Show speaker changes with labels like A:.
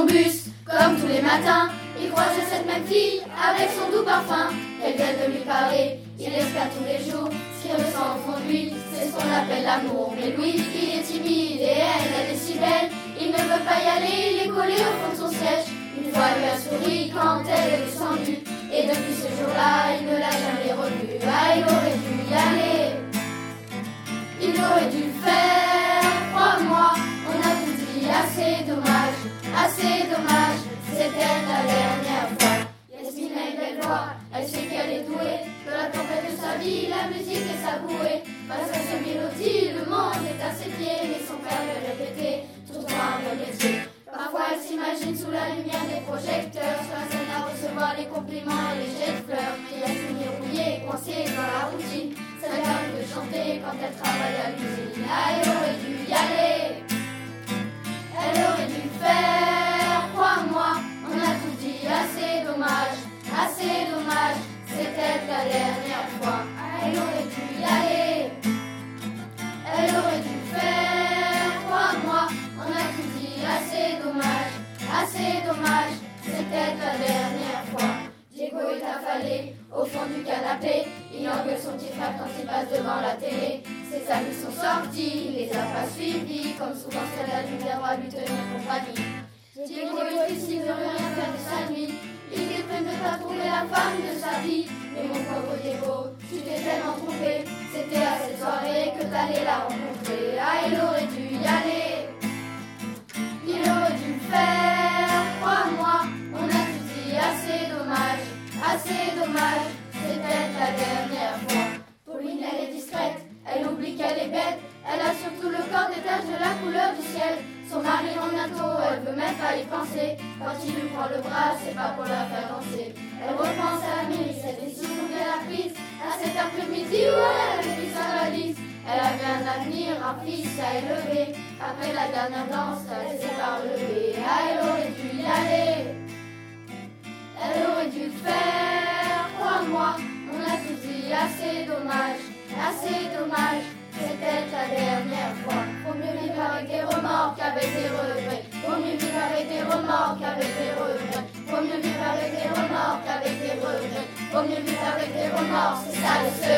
A: bus, comme tous les matins, il croisait cette même fille avec son doux parfum. Elle vient de lui parler, il espère tous les jours. Ce qu'il ressent au lui, c'est ce qu'on appelle l'amour. Mais lui, il est timide et elle, elle est si belle. Il ne veut pas y aller, il est collé au fond de son siège. Une fois, lui a souri quand elle est descendue. Et depuis ce jour-là, La dernière fois. Yasmine a une belle voix, elle sait qu'elle est douée. Que la tempête de sa vie, la musique est sa bouée. Face à ce mélodie, le monde est à ses pieds. Mais son père lui répéter, trouve-toi un bon métier. Parfois elle s'imagine sous la lumière des projecteurs, sur la scène à recevoir les compliments les jets de fleurs. Mais Yasmine est rouillée, coincée dans la routine. Ça lui de chanter quand elle travaille à l'usine. Elle aurait dû au fond du canapé. Il engueule son petit frère quand il passe devant la télé. Ses amis sont sortis, il les a pas suivis. Comme souvent, la lumière va lui tenir compagnie. Diego est triste, il veut rien faire de sa nuit. Il déprime de pas trouver la femme de sa vie. Mais mon pauvre Diego, tu t'es tellement trompé. C'était à cette soirée que t'allais la rencontrer. Du ciel. Son mari en bientôt, elle veut même pas y penser. Quand il lui prend le bras, c'est pas pour la faire danser. Elle repense à mairie, cette décision qu'elle a prise. À cet après-midi où elle avait pris sa valise. Elle avait un avenir, un fils à élever. Après la dernière danse, elle s'est pas relevée. Ah, elle aurait dû y aller. Elle aurait dû le faire, crois-moi. On a tout dit, assez dommage, assez dommage. C'était la dernière remords des regrets. Vaut mieux vivre avec des remords qu'avec des regrets. Vaut mieux vivre avec des remords qu'avec des regrets. Vaut mieux vivre avec des remords, c'est ça le secret.